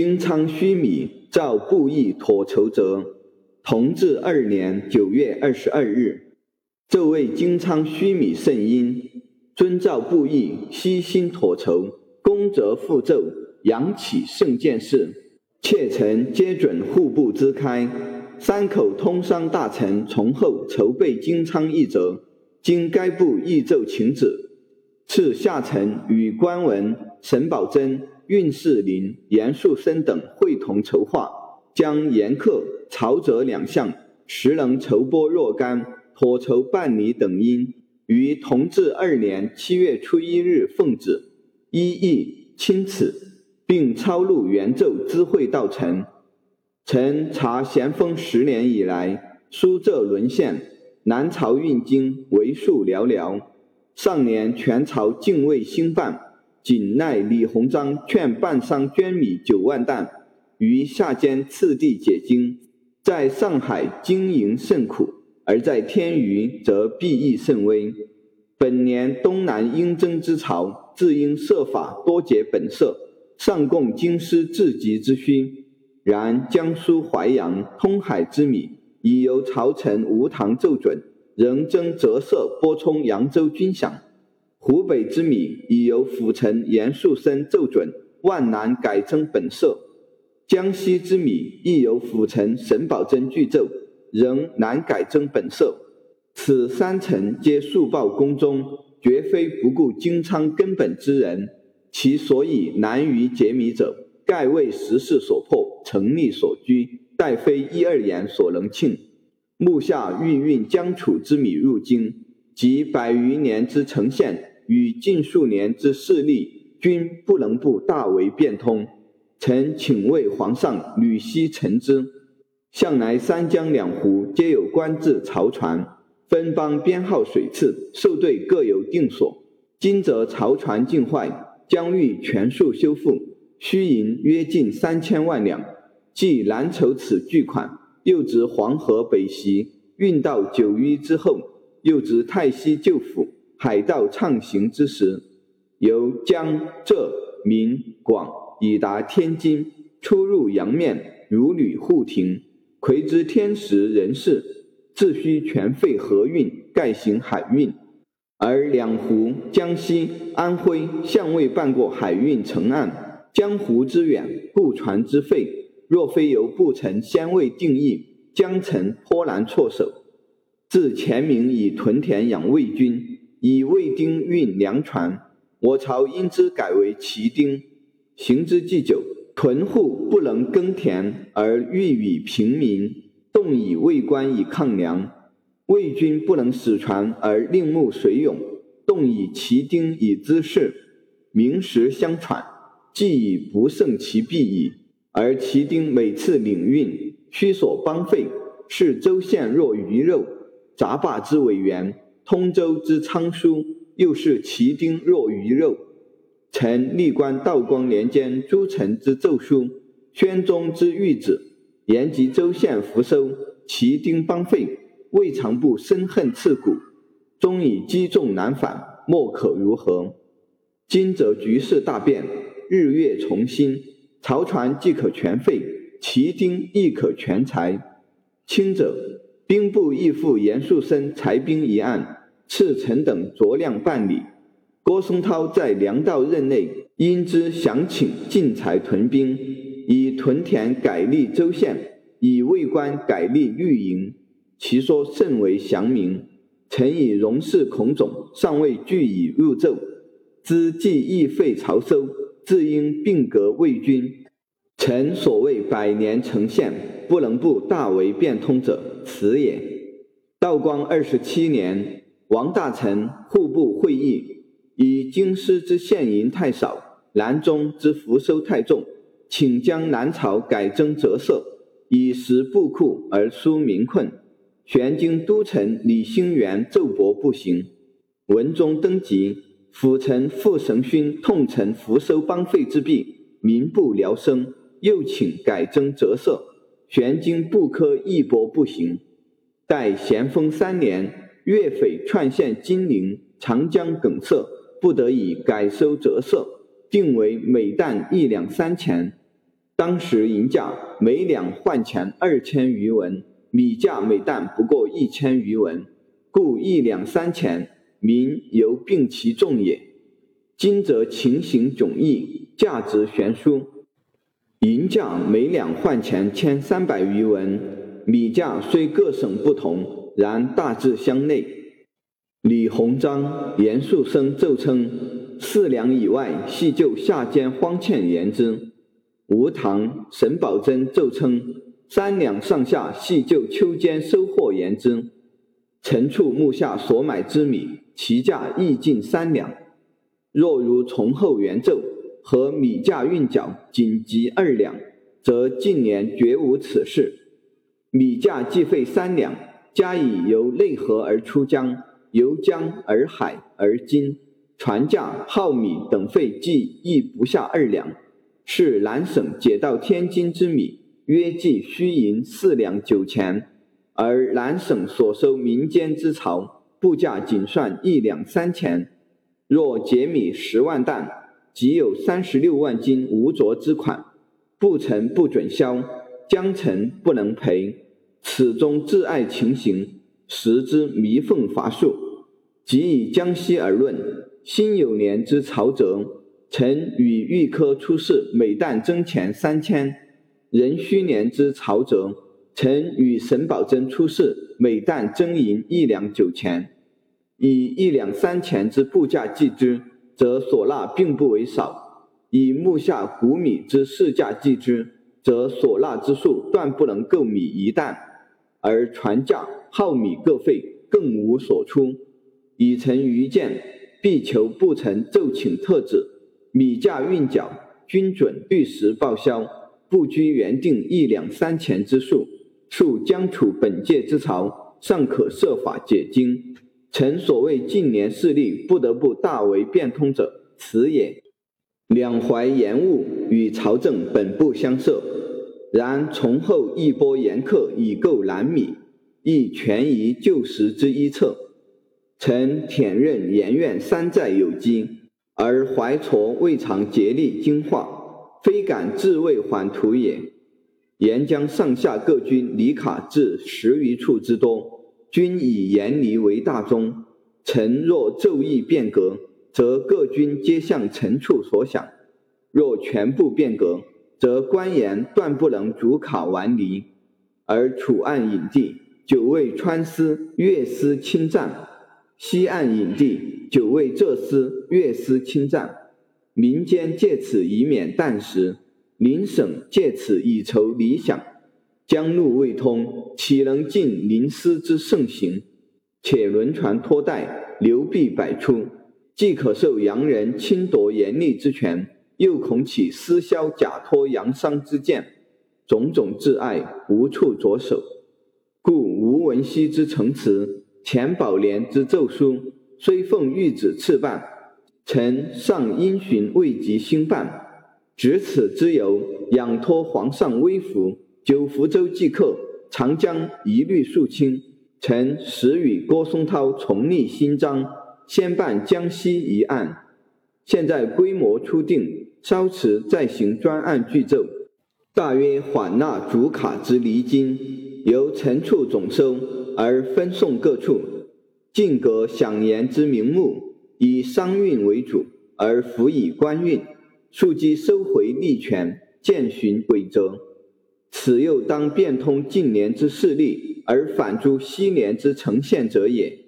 金昌须弥造布衣妥筹者，同治二年九月二十二日，这位金昌须弥圣音，遵照布衣，悉心妥筹，功则复奏，扬起圣见事，切臣皆准户部支开。三口通商大臣从后筹备金昌议则，经该部议奏请旨，赐下臣与官文、沈葆桢。运势林、严树森等会同筹划，将严克、曹泽两项时能筹拨若干，妥筹办理等因，于同治二年七月初一日奉旨，一议钦此，并抄录原奏知会到臣。臣查咸丰十年以来，苏浙沦陷，南朝运经为数寥寥，上年全朝敬畏兴办。仅赖李鸿章劝办商捐米九万担，于夏间次第解经，在上海经营甚苦，而在天娱则裨益甚微。本年东南应征之潮，自应设法多结本色，上供京师自给之需。然江苏淮阳通海之米，已由朝臣吴堂奏准，仍征折色拨充扬州军饷。湖北之米已由府丞严树森奏准，万难改称本色；江西之米亦由府丞沈葆桢具奏，仍难改称本色。此三臣皆速报宫中，绝非不顾京仓根本之人。其所以难于解米者，盖为时势所迫，成力所居，待非一二言所能罄。目下欲运江楚之米入京。及百余年之呈现与近数年之势力，均不能不大为变通。臣请为皇上履悉陈之。向来三江两湖皆有官制漕船，分邦编号水次，受队各有定所。今则漕船尽坏，将欲全数修复，需银约近三千万两。既难筹此巨款，又值黄河北袭，运到九渝之后。又值泰西旧府，海盗畅行之时，由江浙闽广以达天津，出入洋面，如履户庭。魁之天时人事，自须全废河运，盖行海运。而两湖、江西、安徽向未办过海运成案，江湖之远，故船之废。若非由不曾先未定义，江城颇难措手。自前明以屯田养魏军，以魏丁运粮船，我朝因之改为齐丁。行之既久，屯户不能耕田，而欲与平民，动以魏官以抗粮；魏军不能使船，而令募水涌，动以齐丁以滋事。名实相传，既已不胜其弊矣。而齐丁每次领运，须所邦费，视州县若鱼肉。杂罢之委员，通州之仓书，又是奇丁若鱼肉。臣历官道光年间诸臣之奏书，宣宗之谕旨，延吉州县福收，奇丁邦费，未尝不深恨刺骨。终以积重难返，莫可如何？今则局势大变，日月重新，漕船既可全废，奇丁亦可全裁。轻者。兵部义父严树森裁兵一案，赐臣等酌量办理。郭松涛在粮道任内，因之详请进财屯兵，以屯田改立州县，以卫官改立绿营，其说甚为详明。臣以荣事孔总尚未据以入奏，知既亦废曹收，自应并革魏军。臣所谓百年成县，不能不大为变通者，此也。道光二十七年，王大臣户部会议，以京师之县银太少，南中之福收太重，请将南朝改征折色，以实布库而纾民困。玄经都臣李兴元奏驳不行。文中登基，辅臣傅神勋痛陈福收邦费之弊，民不聊生。又请改征折色，玄经不科一驳不行。待咸丰三年，粤匪串线金陵、长江梗塞，不得已改收折色，定为每担一两三钱。当时银价每两换钱二千余文，米价每担不过一千余文，故一两三钱，民犹并其重也。今则情形迥异，价值悬殊。银价每两换钱千三百余文，米价虽各省不同，然大致相类。李鸿章、严树生奏称：四两以外，系就下间荒欠言之。吴唐、沈葆桢奏称：三两上下，系就秋间收获言之。陈处目下所买之米，其价亦近三两。若如从后原奏和米价运缴仅及二两，则近年绝无此事。米价计费三两，加以由内河而出江，由江而海而津，船价、耗米等费计亦不下二两。是南省解到天津之米，约计需银四两九钱，而南省所收民间之漕，布价仅算一两三钱。若解米十万担，即有三十六万斤无着之款，不成不准销，将成不能赔。此中挚爱情形，实之弥缝乏术。即以江西而论，辛酉年之曹泽，曾与玉科出仕，每担征钱三千；壬戌年之曹泽，曾与沈葆桢出仕，每担征银一两九钱。以一两三钱之布价计之，则所纳并不为少；以目下谷米之市价计之，则所纳之数断不能够米一担，而船价、耗米各费更无所出。已成愚见，必求不成奏请特旨，米价运缴均准律时报销，不拘原定一两三钱之数，数将处本届之朝，尚可设法解经。臣所谓近年势力不得不大为变通者，此也。两淮盐务与朝政本不相涉，然从后一波盐客以购南米，亦全于旧时之一策。臣忝任盐院山寨有机，而怀挫未尝竭力精化，非敢自卫缓图也。沿江上下各军离卡至十余处之多。均以盐离为大宗，臣若奏议变革，则各军皆向臣处所想；若全部变革，则官盐断不能主考完离。而楚岸引地久为川司、粤司侵占，西岸引地久为浙司、粤司侵占，民间借此以免啖食，邻省借此以筹理想。江路未通，岂能尽临师之盛行？且轮船拖带，流弊百出，既可受洋人侵夺盐利之权，又恐起私销假托洋商之见，种种挚爱无处着手。故吴文熙之陈词，钱宝莲之奏书，虽奉御旨赐办，臣尚因循未及兴办。执此之由，仰托皇上威福。九福州即刻，长江一律肃清。臣时与郭松涛重立新章，先办江西一案。现在规模初定，稍迟再行专案具奏，大约缓纳主卡之离金，由陈处总收，而分送各处。进阁享言之名目，以商运为主，而辅以官运，庶几收回利权，渐循规则。此又当变通近年之势力，而反诸昔年之呈现者也。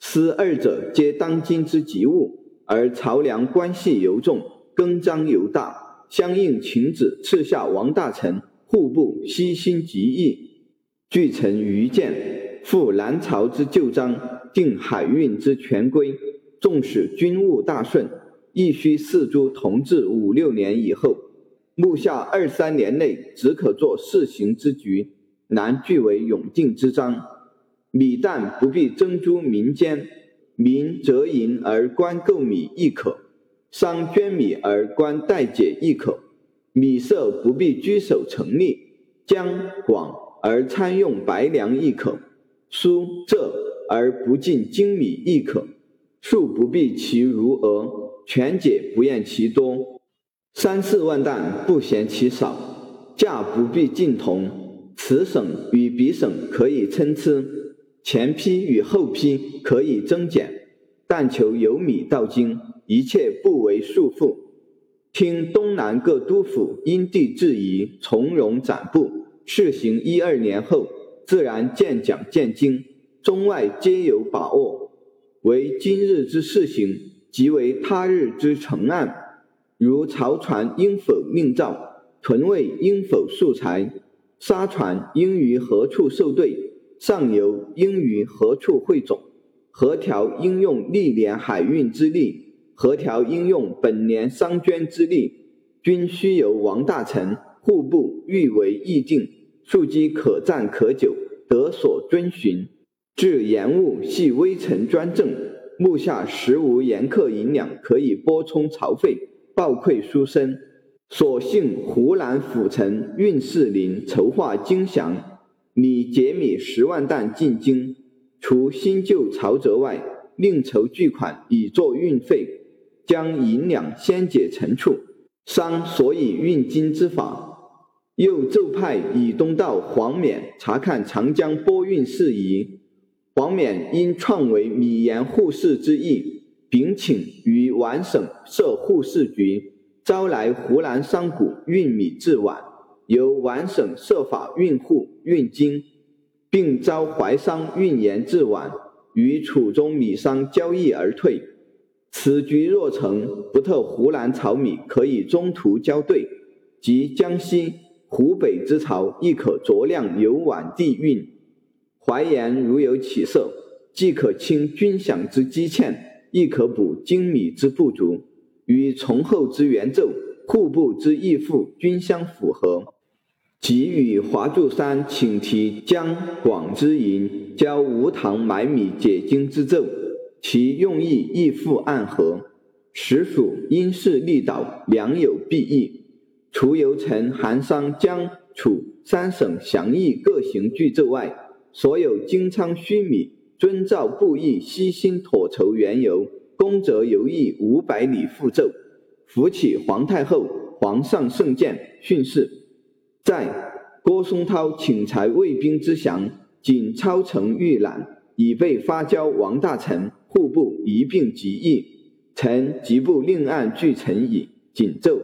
斯二者皆当今之急务，而朝梁关系尤重，更张尤大，相应请旨赐下王大臣，户部悉心极意。据臣愚见，复南朝之旧章，定海运之权规，纵使军务大顺，亦须四诸同治五六年以后。目下二三年内只可做试行之局，难据为永定之章。米旦不必征诸民间，民则银而官购米亦可；商捐米而官代解亦可。米色不必居守成立，江广而参用白粮亦可；苏浙而不进精米亦可。数不必其如额，全解不厌其多。三四万担不嫌其少，价不必尽同，此省与彼省可以参差，前批与后批可以增减，但求由米到京，一切不为束缚。听东南各督府因地制宜，从容展布，试行一二年后，自然渐讲渐精，中外皆有把握。为今日之事行，即为他日之成案。如漕船应否命造？屯卫应否素材？沙船应于何处受对？上游应于何处汇总？何条应用历年海运之力？何条应用本年商捐之力？均须由王大臣户部预为议定，庶几可赞可久，得所遵循。至延误系微臣专政，目下实无严客银两可以拨充朝费，报愧书生。所幸湖南府城运士林筹划精详，拟解米十万担进京，除新旧朝折外，另筹巨款以作运费，将银两先解陈处，商所以运金之法。又奏派以东道黄冕查看长江拨运事宜，黄冕因创为米盐护市之意，禀请于皖省设护市局。招来湖南商贾运米至皖，由皖省设法运户运金，并招淮商运盐至皖，与楚中米商交易而退。此局若成，不特湖南漕米可以中途交兑，即江西、湖北之漕亦可酌量由皖地运。淮盐如有起色，既可清军饷之积欠，亦可补精米之不足。与从后之元奏、户部之义父均相符合，即与华柱山请提江广之银，交吴唐买米解经之奏，其用意亦复暗合。实属因势利导，良有裨益。除由陈、韩、商、江、楚三省详议各行具奏外，所有京仓须米，遵照布议悉心妥筹缘由。公则游弋五百里复奏，扶起皇太后、皇上圣鉴训示。在郭松涛请裁卫兵之降，仅抄成预览，已被发交王大臣、户部一并即议。臣即不另案具陈矣。谨奏。